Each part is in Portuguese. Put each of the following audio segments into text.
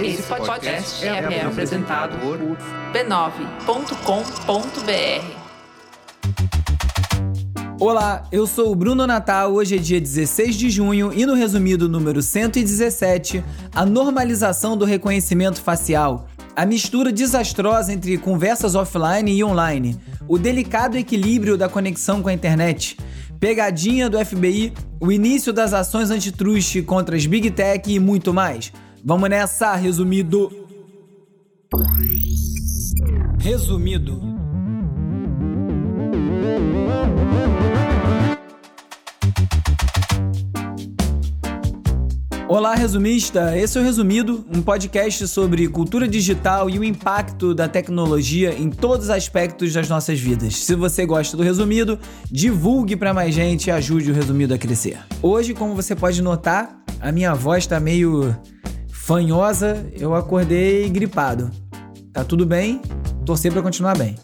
Esse podcast é, é apresentado por b9.com.br. Olá, eu sou o Bruno Natal. Hoje é dia 16 de junho e no resumido número 117, a normalização do reconhecimento facial, a mistura desastrosa entre conversas offline e online, o delicado equilíbrio da conexão com a internet, pegadinha do FBI, o início das ações antitruste contra as Big Tech e muito mais. Vamos nessa, resumido. Resumido. Olá, resumista! Esse é o Resumido, um podcast sobre cultura digital e o impacto da tecnologia em todos os aspectos das nossas vidas. Se você gosta do Resumido, divulgue para mais gente e ajude o Resumido a crescer. Hoje, como você pode notar, a minha voz está meio fanhosa, eu acordei gripado. Tá tudo bem? Torcer para continuar bem.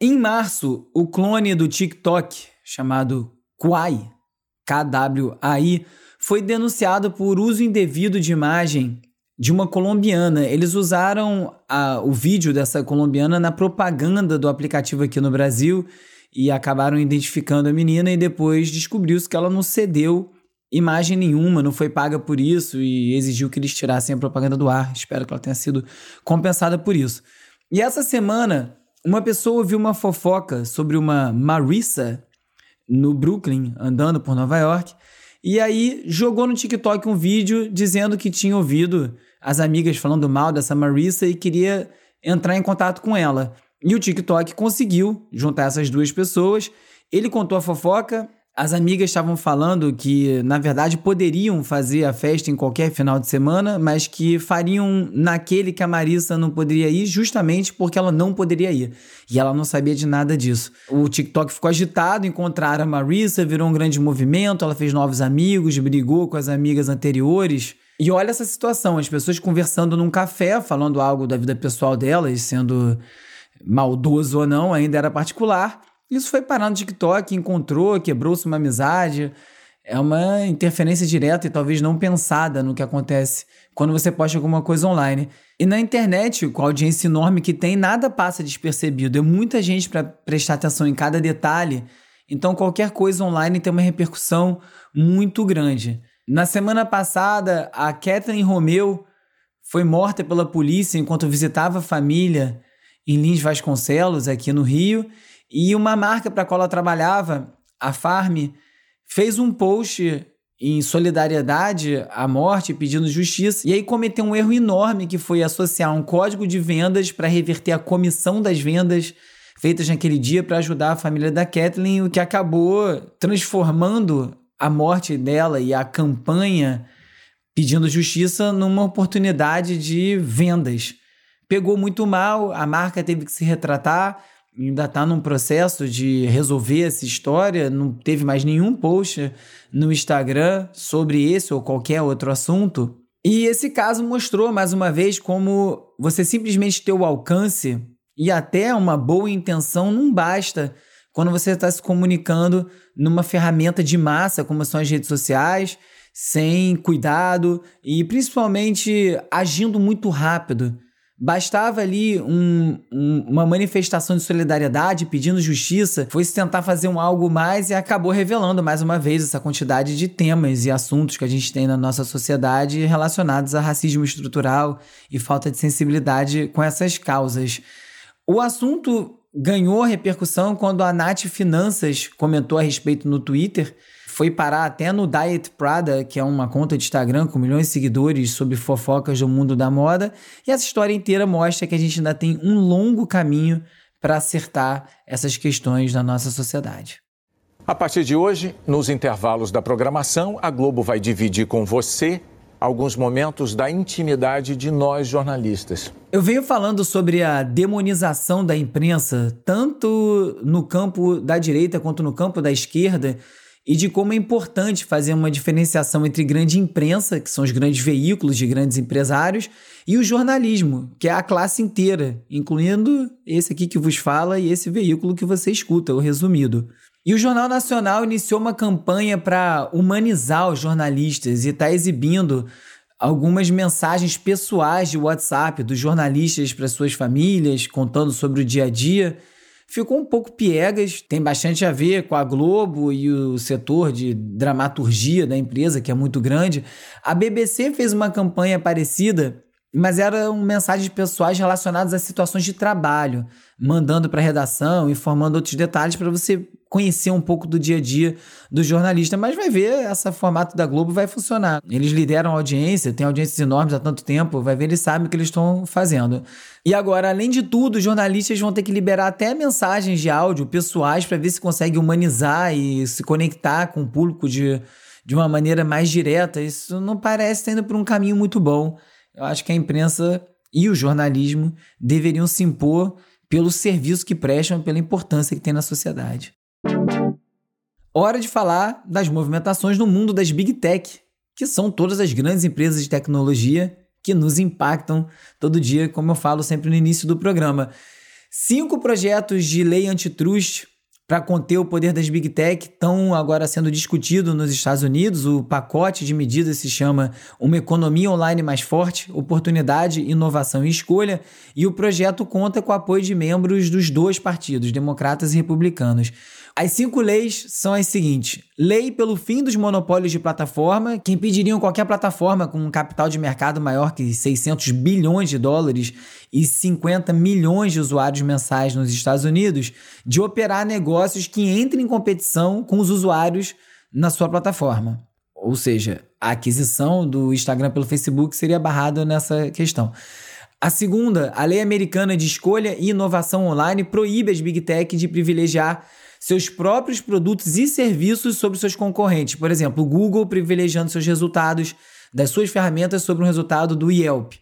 Em março, o clone do TikTok chamado Kwai, KWAI, foi denunciado por uso indevido de imagem de uma colombiana. Eles usaram a, o vídeo dessa colombiana na propaganda do aplicativo aqui no Brasil e acabaram identificando a menina e depois descobriu-se que ela não cedeu imagem nenhuma, não foi paga por isso e exigiu que eles tirassem a propaganda do ar. Espero que ela tenha sido compensada por isso. E essa semana, uma pessoa ouviu uma fofoca sobre uma Marissa no Brooklyn, andando por Nova York. E aí jogou no TikTok um vídeo dizendo que tinha ouvido as amigas falando mal dessa Marissa e queria entrar em contato com ela. E o TikTok conseguiu juntar essas duas pessoas. Ele contou a fofoca, as amigas estavam falando que, na verdade, poderiam fazer a festa em qualquer final de semana, mas que fariam naquele que a Marissa não poderia ir, justamente porque ela não poderia ir. E ela não sabia de nada disso. O TikTok ficou agitado, encontraram a Marissa, virou um grande movimento, ela fez novos amigos, brigou com as amigas anteriores. E olha essa situação: as pessoas conversando num café, falando algo da vida pessoal delas, sendo maldoso ou não, ainda era particular. Isso foi parar no TikTok, encontrou, quebrou-se uma amizade. É uma interferência direta e talvez não pensada no que acontece quando você posta alguma coisa online. E na internet, com a audiência enorme que tem, nada passa despercebido. É muita gente para prestar atenção em cada detalhe. Então, qualquer coisa online tem uma repercussão muito grande. Na semana passada, a Kathleen Romeu foi morta pela polícia enquanto visitava a família em Lins Vasconcelos, aqui no Rio. E uma marca para a qual ela trabalhava, a Farm, fez um post em solidariedade à morte, pedindo justiça, e aí cometeu um erro enorme que foi associar um código de vendas para reverter a comissão das vendas feitas naquele dia para ajudar a família da Kathleen, o que acabou transformando a morte dela e a campanha pedindo justiça numa oportunidade de vendas. Pegou muito mal, a marca teve que se retratar, ainda está num processo de resolver essa história, não teve mais nenhum post no Instagram sobre esse ou qualquer outro assunto. E esse caso mostrou mais uma vez como você simplesmente ter o alcance e até uma boa intenção não basta quando você está se comunicando numa ferramenta de massa como são as redes sociais, sem cuidado e principalmente agindo muito rápido. Bastava ali um, um, uma manifestação de solidariedade pedindo justiça, foi se tentar fazer um algo mais e acabou revelando mais uma vez essa quantidade de temas e assuntos que a gente tem na nossa sociedade relacionados a racismo estrutural e falta de sensibilidade com essas causas. O assunto ganhou repercussão quando a Nath Finanças comentou a respeito no Twitter foi parar até no Diet Prada, que é uma conta de Instagram com milhões de seguidores sobre fofocas do mundo da moda. E essa história inteira mostra que a gente ainda tem um longo caminho para acertar essas questões na nossa sociedade. A partir de hoje, nos intervalos da programação, a Globo vai dividir com você alguns momentos da intimidade de nós jornalistas. Eu venho falando sobre a demonização da imprensa, tanto no campo da direita quanto no campo da esquerda e de como é importante fazer uma diferenciação entre grande imprensa, que são os grandes veículos de grandes empresários, e o jornalismo, que é a classe inteira, incluindo esse aqui que vos fala e esse veículo que você escuta, o resumido. E o Jornal Nacional iniciou uma campanha para humanizar os jornalistas e está exibindo algumas mensagens pessoais de WhatsApp dos jornalistas para suas famílias, contando sobre o dia a dia. Ficou um pouco piegas, tem bastante a ver com a Globo e o setor de dramaturgia da empresa, que é muito grande. A BBC fez uma campanha parecida mas eram mensagens pessoais relacionadas a situações de trabalho, mandando para a redação, informando outros detalhes para você conhecer um pouco do dia a dia do jornalista. Mas vai ver, esse formato da Globo vai funcionar. Eles lideram a audiência, têm audiências enormes há tanto tempo, vai ver, eles sabem o que eles estão fazendo. E agora, além de tudo, os jornalistas vão ter que liberar até mensagens de áudio pessoais para ver se consegue humanizar e se conectar com o público de, de uma maneira mais direta. Isso não parece indo por um caminho muito bom. Eu acho que a imprensa e o jornalismo deveriam se impor pelo serviço que prestam, pela importância que tem na sociedade. Hora de falar das movimentações no mundo das Big Tech, que são todas as grandes empresas de tecnologia que nos impactam todo dia, como eu falo sempre no início do programa. Cinco projetos de lei antitrust para conter o poder das Big Tech estão agora sendo discutidos nos Estados Unidos. O pacote de medidas se chama Uma Economia Online Mais Forte, Oportunidade, Inovação e Escolha, e o projeto conta com o apoio de membros dos dois partidos, democratas e republicanos. As cinco leis são as seguintes: lei pelo fim dos monopólios de plataforma, que impediriam qualquer plataforma com um capital de mercado maior que 600 bilhões de dólares e 50 milhões de usuários mensais nos Estados Unidos de operar negócios que entrem em competição com os usuários na sua plataforma. Ou seja, a aquisição do Instagram pelo Facebook seria barrada nessa questão. A segunda, a lei americana de escolha e inovação online proíbe as big tech de privilegiar seus próprios produtos e serviços sobre seus concorrentes. Por exemplo, o Google privilegiando seus resultados das suas ferramentas sobre o resultado do Yelp,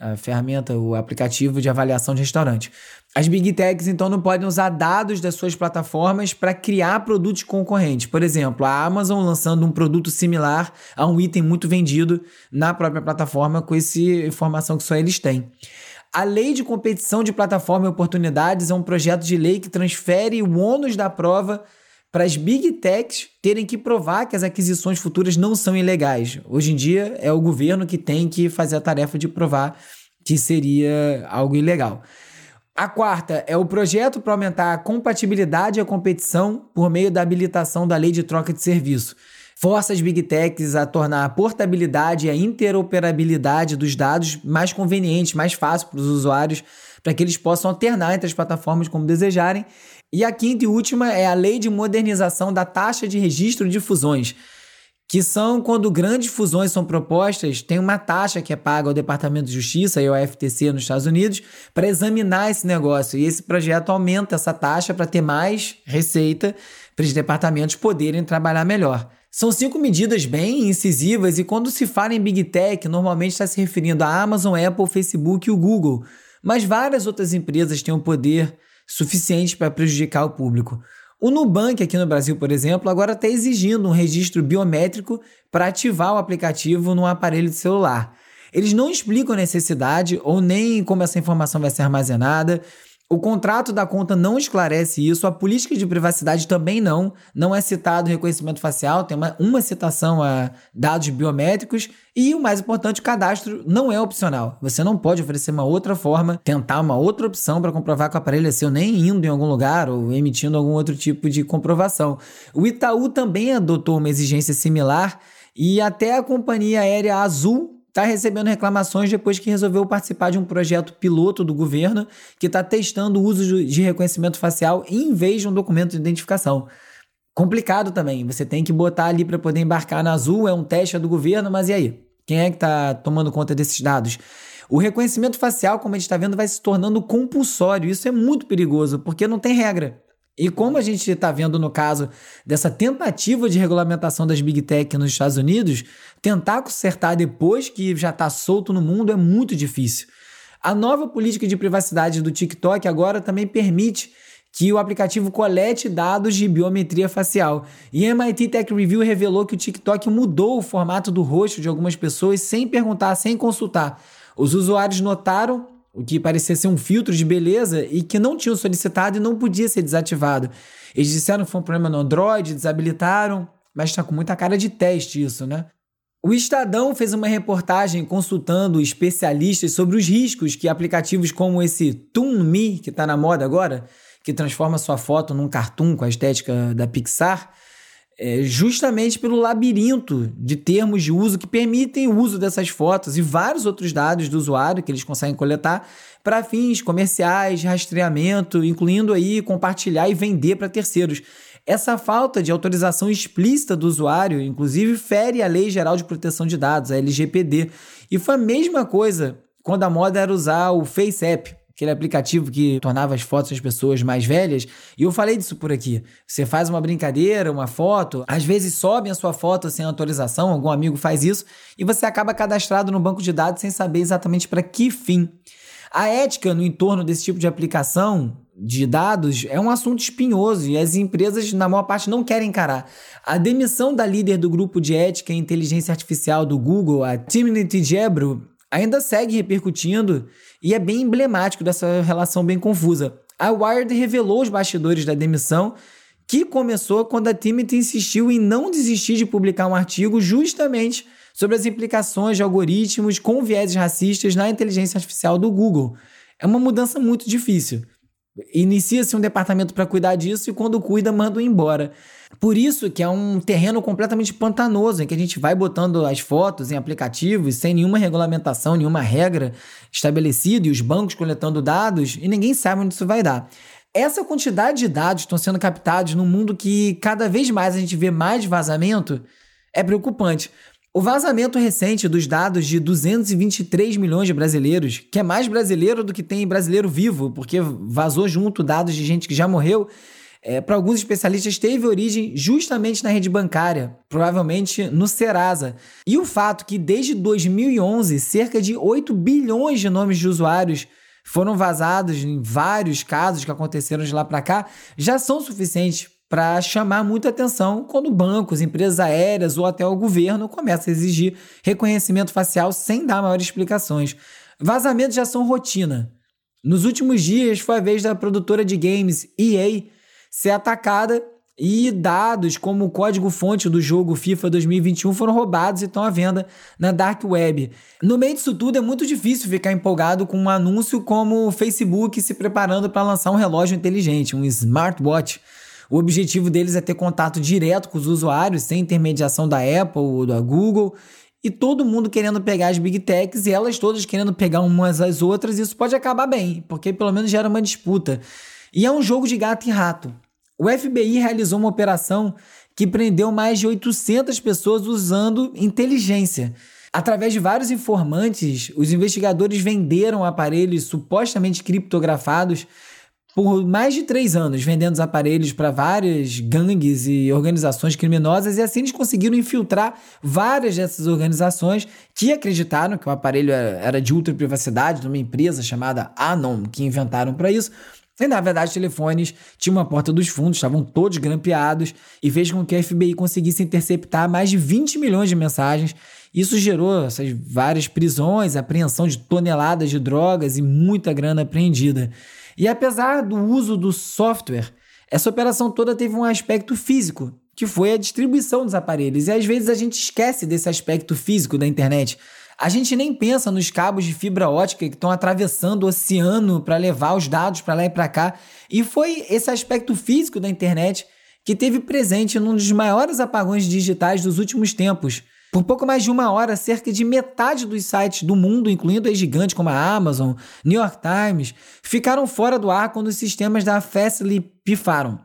a ferramenta, o aplicativo de avaliação de restaurante. As Big Techs, então, não podem usar dados das suas plataformas para criar produtos concorrentes. Por exemplo, a Amazon lançando um produto similar a um item muito vendido na própria plataforma com essa informação que só eles têm. A Lei de Competição de Plataforma e Oportunidades é um projeto de lei que transfere o ônus da prova para as big techs terem que provar que as aquisições futuras não são ilegais. Hoje em dia é o governo que tem que fazer a tarefa de provar que seria algo ilegal. A quarta é o projeto para aumentar a compatibilidade e a competição por meio da habilitação da lei de troca de serviço força as big techs a tornar a portabilidade e a interoperabilidade dos dados mais conveniente, mais fácil para os usuários, para que eles possam alternar entre as plataformas como desejarem. E a quinta e última é a lei de modernização da taxa de registro de fusões, que são quando grandes fusões são propostas, tem uma taxa que é paga ao Departamento de Justiça e ao FTC nos Estados Unidos para examinar esse negócio. E esse projeto aumenta essa taxa para ter mais receita para os departamentos poderem trabalhar melhor. São cinco medidas bem incisivas e quando se fala em Big Tech, normalmente está se referindo à Amazon, Apple, Facebook e o Google. Mas várias outras empresas têm um poder suficiente para prejudicar o público. O Nubank, aqui no Brasil, por exemplo, agora está exigindo um registro biométrico para ativar o aplicativo no aparelho de celular. Eles não explicam a necessidade ou nem como essa informação vai ser armazenada. O contrato da conta não esclarece isso, a política de privacidade também não. Não é citado reconhecimento facial, tem uma, uma citação a dados biométricos e o mais importante, o cadastro não é opcional. Você não pode oferecer uma outra forma, tentar uma outra opção para comprovar que o aparelho é seu, nem indo em algum lugar ou emitindo algum outro tipo de comprovação. O Itaú também adotou uma exigência similar e até a companhia aérea Azul está recebendo reclamações depois que resolveu participar de um projeto piloto do governo que está testando o uso de reconhecimento facial em vez de um documento de identificação. Complicado também, você tem que botar ali para poder embarcar na Azul, é um teste do governo, mas e aí? Quem é que está tomando conta desses dados? O reconhecimento facial, como a gente está vendo, vai se tornando compulsório. Isso é muito perigoso, porque não tem regra. E como a gente está vendo no caso dessa tentativa de regulamentação das Big Tech nos Estados Unidos, tentar consertar depois que já está solto no mundo é muito difícil. A nova política de privacidade do TikTok agora também permite que o aplicativo colete dados de biometria facial. E MIT Tech Review revelou que o TikTok mudou o formato do rosto de algumas pessoas sem perguntar, sem consultar. Os usuários notaram o que parecia ser um filtro de beleza e que não tinham solicitado e não podia ser desativado. Eles disseram que foi um problema no Android, desabilitaram, mas está com muita cara de teste isso, né? O Estadão fez uma reportagem consultando especialistas sobre os riscos que aplicativos como esse ToonMe, que está na moda agora, que transforma sua foto num cartoon com a estética da Pixar, é, justamente pelo labirinto de termos de uso que permitem o uso dessas fotos e vários outros dados do usuário que eles conseguem coletar para fins comerciais, rastreamento, incluindo aí compartilhar e vender para terceiros. Essa falta de autorização explícita do usuário, inclusive, fere a Lei Geral de Proteção de Dados, a LGPD. E foi a mesma coisa quando a moda era usar o FaceApp, aquele aplicativo que tornava as fotos das pessoas mais velhas. E eu falei disso por aqui. Você faz uma brincadeira, uma foto, às vezes sobe a sua foto sem autorização, algum amigo faz isso, e você acaba cadastrado no banco de dados sem saber exatamente para que fim. A ética no entorno desse tipo de aplicação de dados é um assunto espinhoso e as empresas, na maior parte, não querem encarar. A demissão da líder do grupo de ética e inteligência artificial do Google, a Timothy Gebro, ainda segue repercutindo e é bem emblemático dessa relação bem confusa. A Wired revelou os bastidores da demissão, que começou quando a Timothy insistiu em não desistir de publicar um artigo justamente sobre as implicações de algoritmos com viéses racistas na inteligência artificial do Google. É uma mudança muito difícil. Inicia-se um departamento para cuidar disso e quando cuida, manda embora. Por isso que é um terreno completamente pantanoso, em que a gente vai botando as fotos em aplicativos sem nenhuma regulamentação, nenhuma regra estabelecida, e os bancos coletando dados, e ninguém sabe onde isso vai dar. Essa quantidade de dados estão sendo captados num mundo que cada vez mais a gente vê mais vazamento é preocupante. O vazamento recente dos dados de 223 milhões de brasileiros, que é mais brasileiro do que tem brasileiro vivo, porque vazou junto dados de gente que já morreu, é, para alguns especialistas teve origem justamente na rede bancária, provavelmente no Serasa. E o fato que desde 2011 cerca de 8 bilhões de nomes de usuários foram vazados em vários casos que aconteceram de lá para cá já são suficientes para chamar muita atenção quando bancos, empresas aéreas ou até o governo começam a exigir reconhecimento facial sem dar maiores explicações. Vazamentos já são rotina. Nos últimos dias foi a vez da produtora de games EA ser atacada e dados como o código-fonte do jogo FIFA 2021 foram roubados e estão à venda na Dark Web. No meio disso tudo, é muito difícil ficar empolgado com um anúncio como o Facebook se preparando para lançar um relógio inteligente, um smartwatch o objetivo deles é ter contato direto com os usuários, sem intermediação da Apple ou da Google, e todo mundo querendo pegar as big techs e elas todas querendo pegar umas às outras, isso pode acabar bem, porque pelo menos gera uma disputa. E é um jogo de gato e rato. O FBI realizou uma operação que prendeu mais de 800 pessoas usando inteligência. Através de vários informantes, os investigadores venderam aparelhos supostamente criptografados por mais de três anos vendendo os aparelhos para várias gangues e organizações criminosas, e assim eles conseguiram infiltrar várias dessas organizações que acreditaram que o aparelho era de ultra privacidade, de uma empresa chamada Anon, que inventaram para isso. E na verdade, os telefones tinham uma porta dos fundos, estavam todos grampeados e fez com que a FBI conseguisse interceptar mais de 20 milhões de mensagens. Isso gerou essas várias prisões, apreensão de toneladas de drogas e muita grana apreendida. E apesar do uso do software, essa operação toda teve um aspecto físico, que foi a distribuição dos aparelhos. E às vezes a gente esquece desse aspecto físico da internet. A gente nem pensa nos cabos de fibra ótica que estão atravessando o oceano para levar os dados para lá e para cá. E foi esse aspecto físico da internet que teve presente num dos maiores apagões digitais dos últimos tempos, por pouco mais de uma hora, cerca de metade dos sites do mundo, incluindo as gigantes como a Amazon, New York Times, ficaram fora do ar quando os sistemas da Fastly pifaram.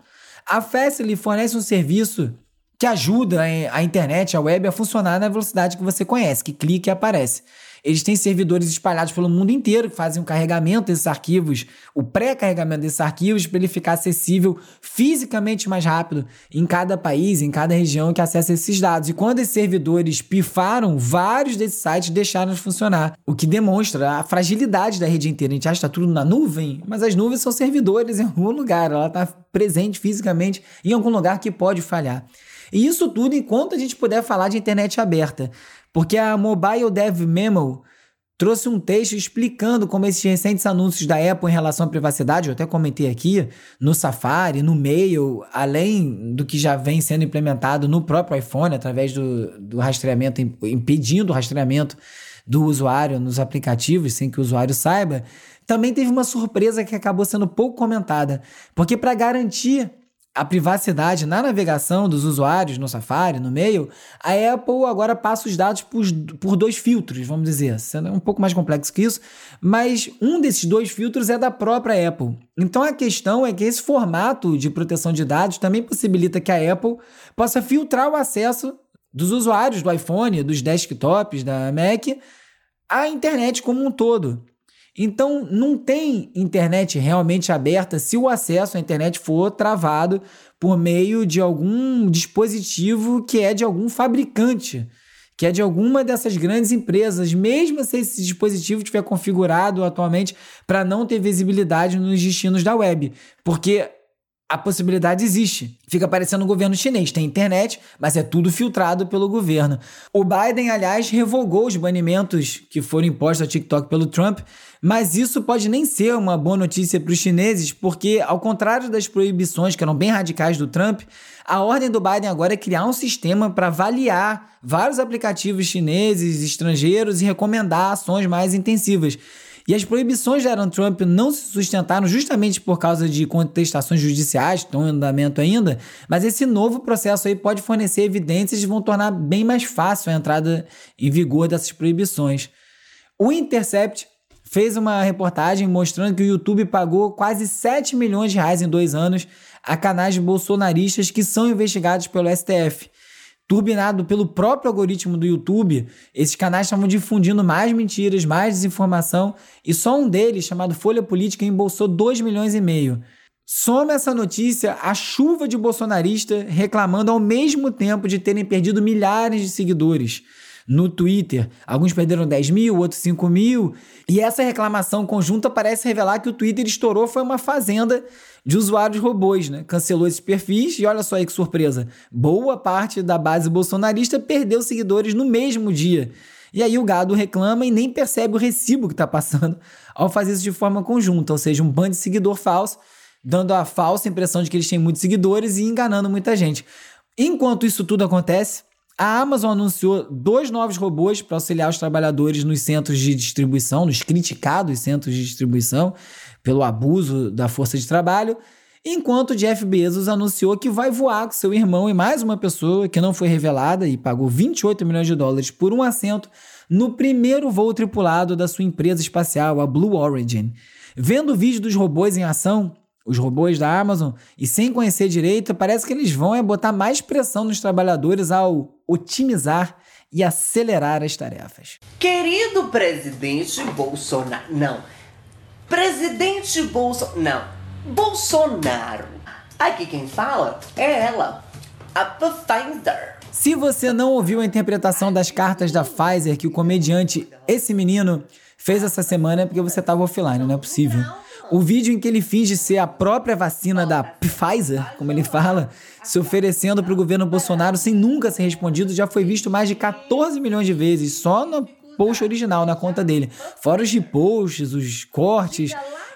A Fastly fornece um serviço que ajuda a internet, a web, a funcionar na velocidade que você conhece, que clica e aparece. Eles têm servidores espalhados pelo mundo inteiro que fazem o carregamento desses arquivos, o pré-carregamento desses arquivos, para ele ficar acessível fisicamente mais rápido em cada país, em cada região que acessa esses dados. E quando esses servidores pifaram, vários desses sites deixaram de funcionar, o que demonstra a fragilidade da rede inteira. A gente acha que está tudo na nuvem, mas as nuvens são servidores em algum lugar, ela está presente fisicamente em algum lugar que pode falhar. E isso tudo enquanto a gente puder falar de internet aberta. Porque a Mobile Dev Memo trouxe um texto explicando como esses recentes anúncios da Apple em relação à privacidade, eu até comentei aqui, no Safari, no Mail, além do que já vem sendo implementado no próprio iPhone, através do, do rastreamento, impedindo o rastreamento do usuário nos aplicativos, sem que o usuário saiba, também teve uma surpresa que acabou sendo pouco comentada, porque para garantir a privacidade na navegação dos usuários no Safari, no Mail, a Apple agora passa os dados por, por dois filtros, vamos dizer. É um pouco mais complexo que isso, mas um desses dois filtros é da própria Apple. Então a questão é que esse formato de proteção de dados também possibilita que a Apple possa filtrar o acesso dos usuários do iPhone, dos desktops, da Mac, à internet como um todo. Então, não tem internet realmente aberta se o acesso à internet for travado por meio de algum dispositivo que é de algum fabricante, que é de alguma dessas grandes empresas, mesmo se esse dispositivo estiver configurado atualmente para não ter visibilidade nos destinos da web. Porque a possibilidade existe. Fica parecendo o governo chinês. Tem internet, mas é tudo filtrado pelo governo. O Biden, aliás, revogou os banimentos que foram impostos ao TikTok pelo Trump, mas isso pode nem ser uma boa notícia para os chineses, porque, ao contrário das proibições que eram bem radicais do Trump, a ordem do Biden agora é criar um sistema para avaliar vários aplicativos chineses, estrangeiros e recomendar ações mais intensivas. E as proibições de Aaron Trump não se sustentaram justamente por causa de contestações judiciais, estão em andamento ainda, mas esse novo processo aí pode fornecer evidências e vão tornar bem mais fácil a entrada em vigor dessas proibições. O Intercept fez uma reportagem mostrando que o YouTube pagou quase 7 milhões de reais em dois anos a canais bolsonaristas que são investigados pelo STF turbinado pelo próprio algoritmo do YouTube, esses canais estavam difundindo mais mentiras, mais desinformação, e só um deles, chamado Folha Política, embolsou 2 milhões e meio. Soma essa notícia a chuva de bolsonarista reclamando ao mesmo tempo de terem perdido milhares de seguidores no Twitter. Alguns perderam 10 mil, outros 5 mil. E essa reclamação conjunta parece revelar que o Twitter estourou foi uma fazenda de usuários robôs, né? Cancelou esses perfis e olha só aí que surpresa. Boa parte da base bolsonarista perdeu seguidores no mesmo dia. E aí o gado reclama e nem percebe o recibo que está passando ao fazer isso de forma conjunta, ou seja, um bando de seguidor falso, dando a falsa impressão de que eles têm muitos seguidores e enganando muita gente. Enquanto isso tudo acontece, a Amazon anunciou dois novos robôs para auxiliar os trabalhadores nos centros de distribuição, nos criticados centros de distribuição, pelo abuso da força de trabalho, enquanto Jeff Bezos anunciou que vai voar com seu irmão e mais uma pessoa que não foi revelada e pagou 28 milhões de dólares por um assento no primeiro voo tripulado da sua empresa espacial, a Blue Origin. Vendo o vídeo dos robôs em ação, os robôs da Amazon, e sem conhecer direito, parece que eles vão é botar mais pressão nos trabalhadores ao otimizar e acelerar as tarefas. Querido presidente Bolsonaro, não. Presidente Bolsonaro, não. Bolsonaro. Aqui quem fala é ela, a Pfizer. Se você não ouviu a interpretação das cartas da Pfizer que o comediante Esse Menino fez essa semana é porque você estava offline, não é possível. O vídeo em que ele finge ser a própria vacina da Pfizer, como ele fala, se oferecendo para o governo Bolsonaro sem nunca ser respondido, já foi visto mais de 14 milhões de vezes só no post original, na conta dele. Fora os reposts, os cortes.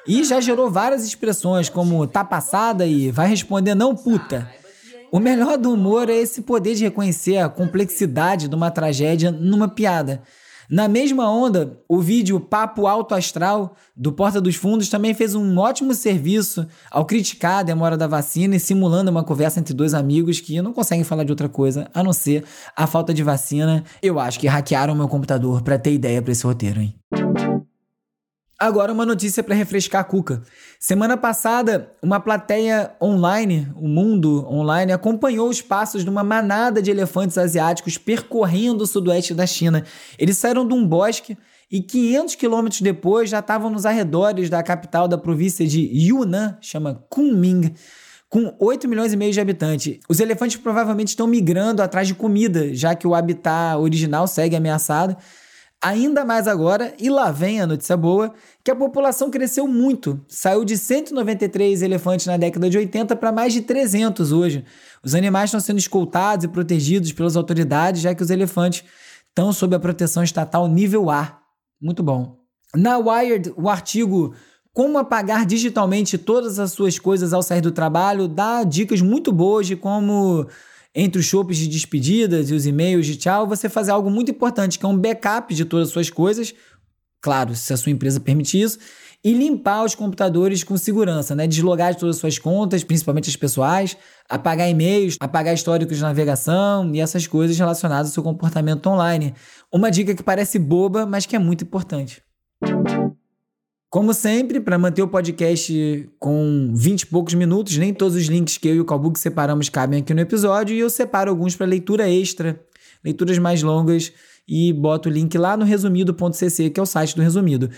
E já gerou várias expressões como tá passada e vai responder não puta. O melhor do humor é esse poder de reconhecer a complexidade de uma tragédia numa piada. Na mesma onda, o vídeo Papo Alto Astral do Porta dos Fundos também fez um ótimo serviço ao criticar a demora da vacina e simulando uma conversa entre dois amigos que não conseguem falar de outra coisa a não ser a falta de vacina. Eu acho que hackearam meu computador para ter ideia para esse roteiro, hein? Agora uma notícia para refrescar a cuca. Semana passada, uma plateia online, o mundo online, acompanhou os passos de uma manada de elefantes asiáticos percorrendo o sudoeste da China. Eles saíram de um bosque e 500 quilômetros depois já estavam nos arredores da capital da província de Yunnan, chama Kunming, com 8 milhões e meio de habitantes. Os elefantes provavelmente estão migrando atrás de comida, já que o habitat original segue ameaçado. Ainda mais agora, e lá vem a notícia boa, que a população cresceu muito. Saiu de 193 elefantes na década de 80 para mais de 300 hoje. Os animais estão sendo escoltados e protegidos pelas autoridades, já que os elefantes estão sob a proteção estatal nível A Muito bom. Na Wired, o artigo Como apagar digitalmente todas as suas coisas ao sair do trabalho dá dicas muito boas de como, entre os chopes de despedidas e os e-mails de tchau, você fazer algo muito importante, que é um backup de todas as suas coisas. Claro, se a sua empresa permitir isso e limpar os computadores com segurança, né? Deslogar de todas as suas contas, principalmente as pessoais, apagar e-mails, apagar históricos de navegação e essas coisas relacionadas ao seu comportamento online. Uma dica que parece boba, mas que é muito importante. Como sempre, para manter o podcast com 20 e poucos minutos, nem todos os links que eu e o Calbook separamos cabem aqui no episódio e eu separo alguns para leitura extra, leituras mais longas e boto o link lá no resumido.cc, que é o site do Resumido.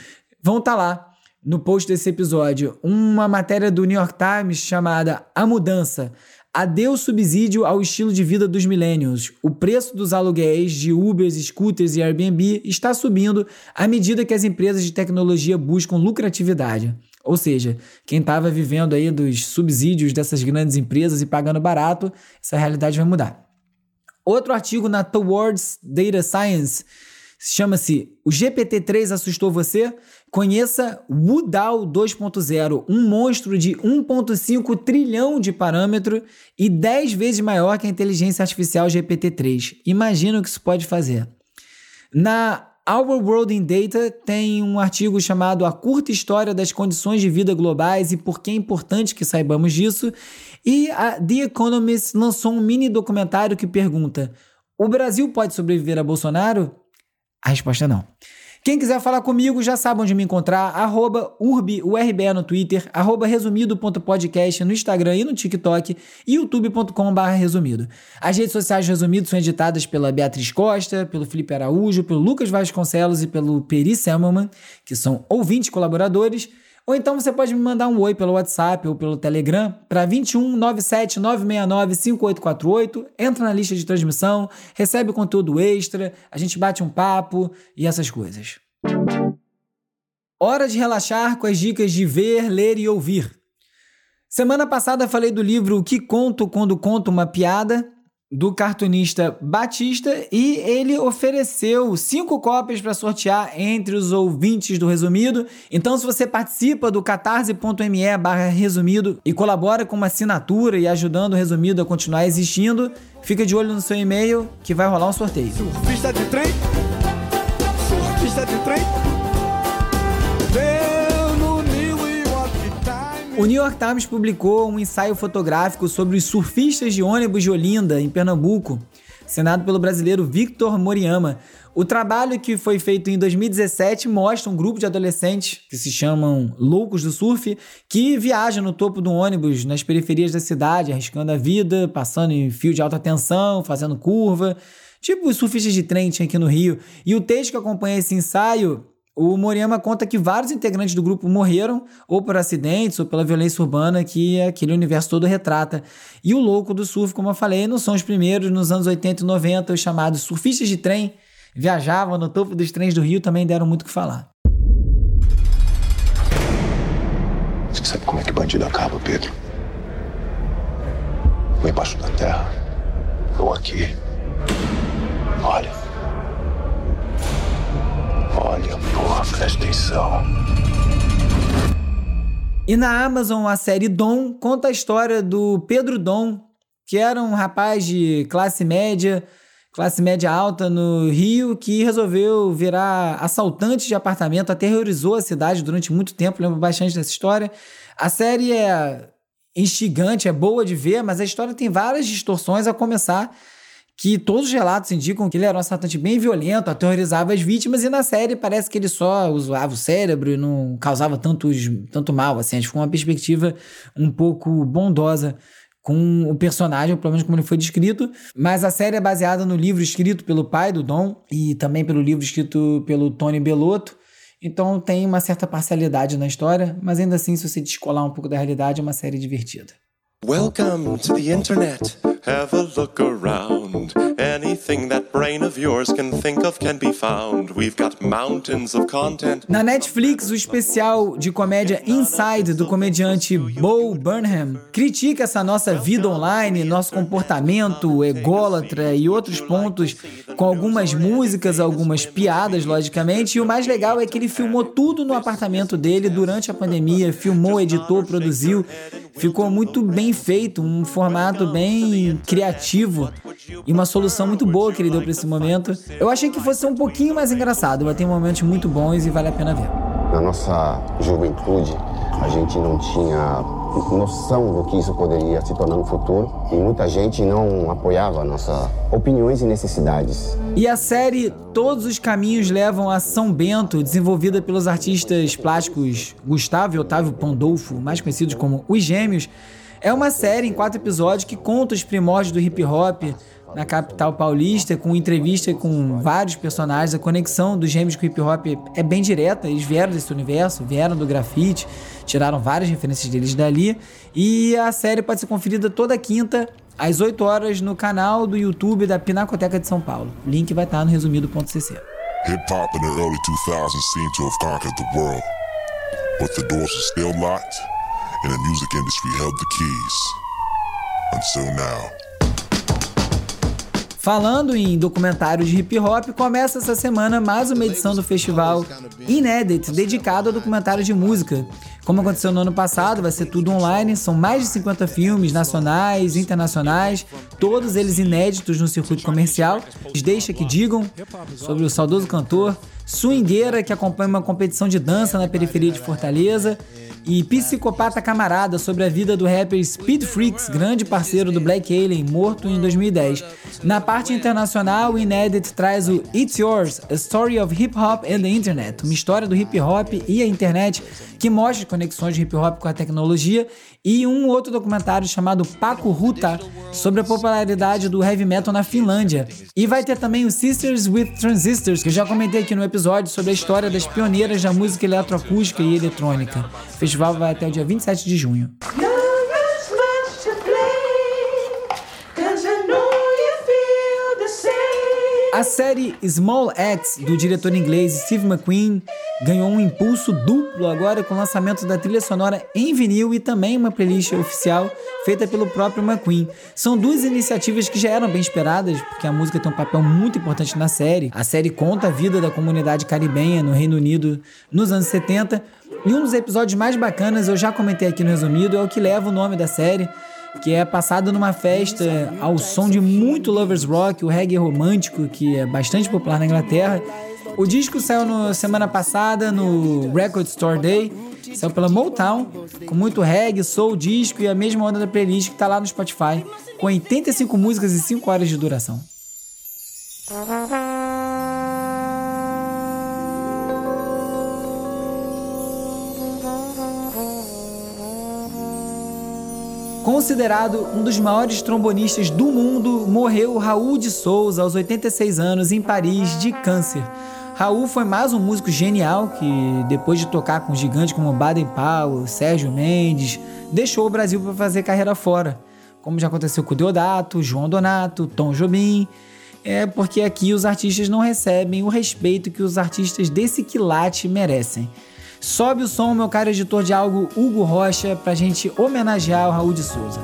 Vão estar tá lá no post desse episódio uma matéria do New York Times chamada A Mudança. Adeus subsídio ao estilo de vida dos millennials. O preço dos aluguéis de Ubers, scooters e Airbnb está subindo à medida que as empresas de tecnologia buscam lucratividade. Ou seja, quem estava vivendo aí dos subsídios dessas grandes empresas e pagando barato, essa realidade vai mudar. Outro artigo na Towards Data Science chama-se O GPT-3 assustou você? Conheça Woodal 2.0, um monstro de 1.5 trilhão de parâmetro e 10 vezes maior que a inteligência artificial GPT-3. Imagina o que isso pode fazer. Na Our World in Data tem um artigo chamado A Curta História das Condições de Vida Globais e por que é importante que saibamos disso. E a The Economist lançou um mini documentário que pergunta: O Brasil pode sobreviver a Bolsonaro? A resposta é não. Quem quiser falar comigo já sabe onde me encontrar, arroba no Twitter, arroba resumido.podcast no Instagram e no TikTok e youtube.com.br resumido. As redes sociais Resumido são editadas pela Beatriz Costa, pelo Felipe Araújo, pelo Lucas Vasconcelos e pelo Peri Selman, que são ouvintes colaboradores. Ou então você pode me mandar um oi pelo WhatsApp ou pelo Telegram para 21 97 969 5848. Entra na lista de transmissão, recebe conteúdo extra, a gente bate um papo e essas coisas. Hora de relaxar com as dicas de ver, ler e ouvir. Semana passada falei do livro O que conto quando conto uma piada do cartunista Batista e ele ofereceu cinco cópias para sortear entre os ouvintes do Resumido. Então, se você participa do catarse.me barra resumido e colabora com uma assinatura e ajudando o Resumido a continuar existindo, fica de olho no seu e-mail que vai rolar um sorteio. Surfista de trem? Surfista de trem? O New York Times publicou um ensaio fotográfico sobre os surfistas de ônibus de Olinda, em Pernambuco, assinado pelo brasileiro Victor Moriyama. O trabalho que foi feito em 2017 mostra um grupo de adolescentes que se chamam Loucos do Surf, que viajam no topo do ônibus nas periferias da cidade, arriscando a vida, passando em fio de alta tensão, fazendo curva, tipo os surfistas de trem aqui no Rio. E o texto que acompanha esse ensaio o Moriyama conta que vários integrantes do grupo morreram, ou por acidentes, ou pela violência urbana que aquele universo todo retrata. E o louco do surf, como eu falei, não são os primeiros. Nos anos 80 e 90, os chamados surfistas de trem viajavam no topo dos trens do Rio, também deram muito o que falar. Você sabe como é que bandido acaba, Pedro? Ou embaixo da terra, ou aqui. Olha. Olha, porra, presta atenção. E na Amazon, a série Dom conta a história do Pedro Dom, que era um rapaz de classe média, classe média alta no Rio, que resolveu virar assaltante de apartamento, aterrorizou a cidade durante muito tempo, lembro bastante dessa história. A série é instigante, é boa de ver, mas a história tem várias distorções, a começar que todos os relatos indicam que ele era um assaltante bem violento, aterrorizava as vítimas, e na série parece que ele só usava o cérebro e não causava tantos, tanto mal, assim, acho que foi uma perspectiva um pouco bondosa com o personagem, pelo menos como ele foi descrito, mas a série é baseada no livro escrito pelo pai do Dom e também pelo livro escrito pelo Tony Bellotto, então tem uma certa parcialidade na história, mas ainda assim, se você descolar um pouco da realidade, é uma série divertida. Welcome to the internet. Have a look around. Any Anything that brain of yours can think of can be found. We've got mountains of content. Na Netflix, o especial de comédia Inside do comediante Bo Burnham critica essa nossa vida online, nosso comportamento ególatra e outros pontos com algumas músicas, algumas piadas, logicamente. E o mais legal é que ele filmou tudo no apartamento dele durante a pandemia, filmou, editou, produziu. Ficou muito bem feito, um formato bem criativo e uma solução muito boa que ele deu para esse momento. Eu achei que fosse um pouquinho mais engraçado, mas tem momentos muito bons e vale a pena ver. Na nossa juventude, a gente não tinha noção do que isso poderia se tornar no futuro e muita gente não apoiava nossas opiniões e necessidades. E a série Todos os Caminhos Levam a São Bento, desenvolvida pelos artistas plásticos Gustavo e Otávio Pandolfo, mais conhecidos como Os Gêmeos, é uma série em quatro episódios que conta os primórdios do hip hop na capital paulista, com entrevista com vários personagens. A conexão dos gêmeos com hip hop é bem direta, eles vieram desse universo, vieram do grafite, tiraram várias referências deles dali. E a série pode ser conferida toda quinta, às 8 horas, no canal do YouTube da Pinacoteca de São Paulo. O link vai estar no resumido.cc. Hip hop in the early 2000s seemed to have conquered the world, but the doors were still locked, and the music industry held the keys. Until now. Falando em documentário de hip hop, começa essa semana mais uma edição do festival Inedit, dedicado ao documentário de música. Como aconteceu no ano passado, vai ser tudo online, são mais de 50 filmes nacionais, internacionais, todos eles inéditos no circuito comercial. Deixa que digam sobre o saudoso cantor, swingueira que acompanha uma competição de dança na periferia de Fortaleza e Psicopata Camarada sobre a vida do rapper Speed Freaks, grande parceiro do Black Alien, morto em 2010. Na parte internacional, o Inedit traz o It's Yours, A Story of Hip Hop and the Internet, uma história do hip hop e a internet que mostra conexões de hip hop com a tecnologia, e um outro documentário chamado Paco Ruta sobre a popularidade do heavy metal na Finlândia. E vai ter também o Sisters with Transistors, que eu já comentei aqui no episódio sobre a história das pioneiras da música eletroacústica e eletrônica. O festival vai até o dia 27 de junho. A série Small Axe, do diretor inglês Steve McQueen, ganhou um impulso duplo agora com o lançamento da trilha sonora em vinil e também uma playlist oficial feita pelo próprio McQueen. São duas iniciativas que já eram bem esperadas, porque a música tem um papel muito importante na série. A série conta a vida da comunidade caribenha no Reino Unido nos anos 70, e um dos episódios mais bacanas, eu já comentei aqui no resumido, é o que leva o nome da série que é passado numa festa ao som de muito lovers rock, o reggae romântico, que é bastante popular na Inglaterra. O disco saiu na semana passada no Record Store Day, saiu pela Motown, com muito reggae, soul, disco e a mesma onda da playlist que está lá no Spotify, com 85 músicas e 5 horas de duração. Considerado um dos maiores trombonistas do mundo, morreu Raul de Souza aos 86 anos em Paris de câncer. Raul foi mais um músico genial que, depois de tocar com gigantes como Baden Powell, Sérgio Mendes, deixou o Brasil para fazer carreira fora, como já aconteceu com Deodato, João Donato, Tom Jobim. É porque aqui os artistas não recebem o respeito que os artistas desse quilate merecem. Sobe o som, meu caro editor de algo, Hugo Rocha, pra gente homenagear o Raul de Souza.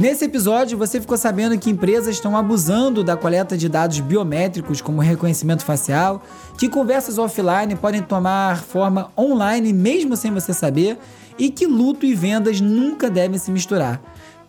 Nesse episódio, você ficou sabendo que empresas estão abusando da coleta de dados biométricos, como reconhecimento facial, que conversas offline podem tomar forma online mesmo sem você saber, e que luto e vendas nunca devem se misturar.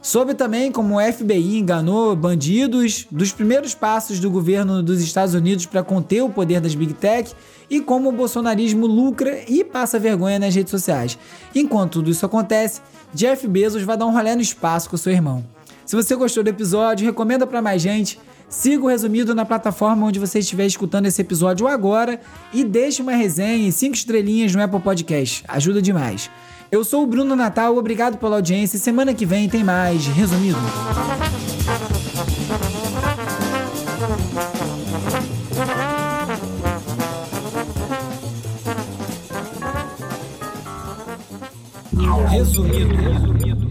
Soube também como o FBI enganou bandidos, dos primeiros passos do governo dos Estados Unidos para conter o poder das Big Tech e como o bolsonarismo lucra e passa vergonha nas redes sociais. Enquanto tudo isso acontece, Jeff Bezos vai dar um rolê no espaço com seu irmão. Se você gostou do episódio, recomenda para mais gente. Siga o resumido na plataforma onde você estiver escutando esse episódio agora e deixe uma resenha e cinco estrelinhas no Apple Podcast. Ajuda demais. Eu sou o Bruno Natal, obrigado pela audiência. Semana que vem tem mais Resumido. Resumido.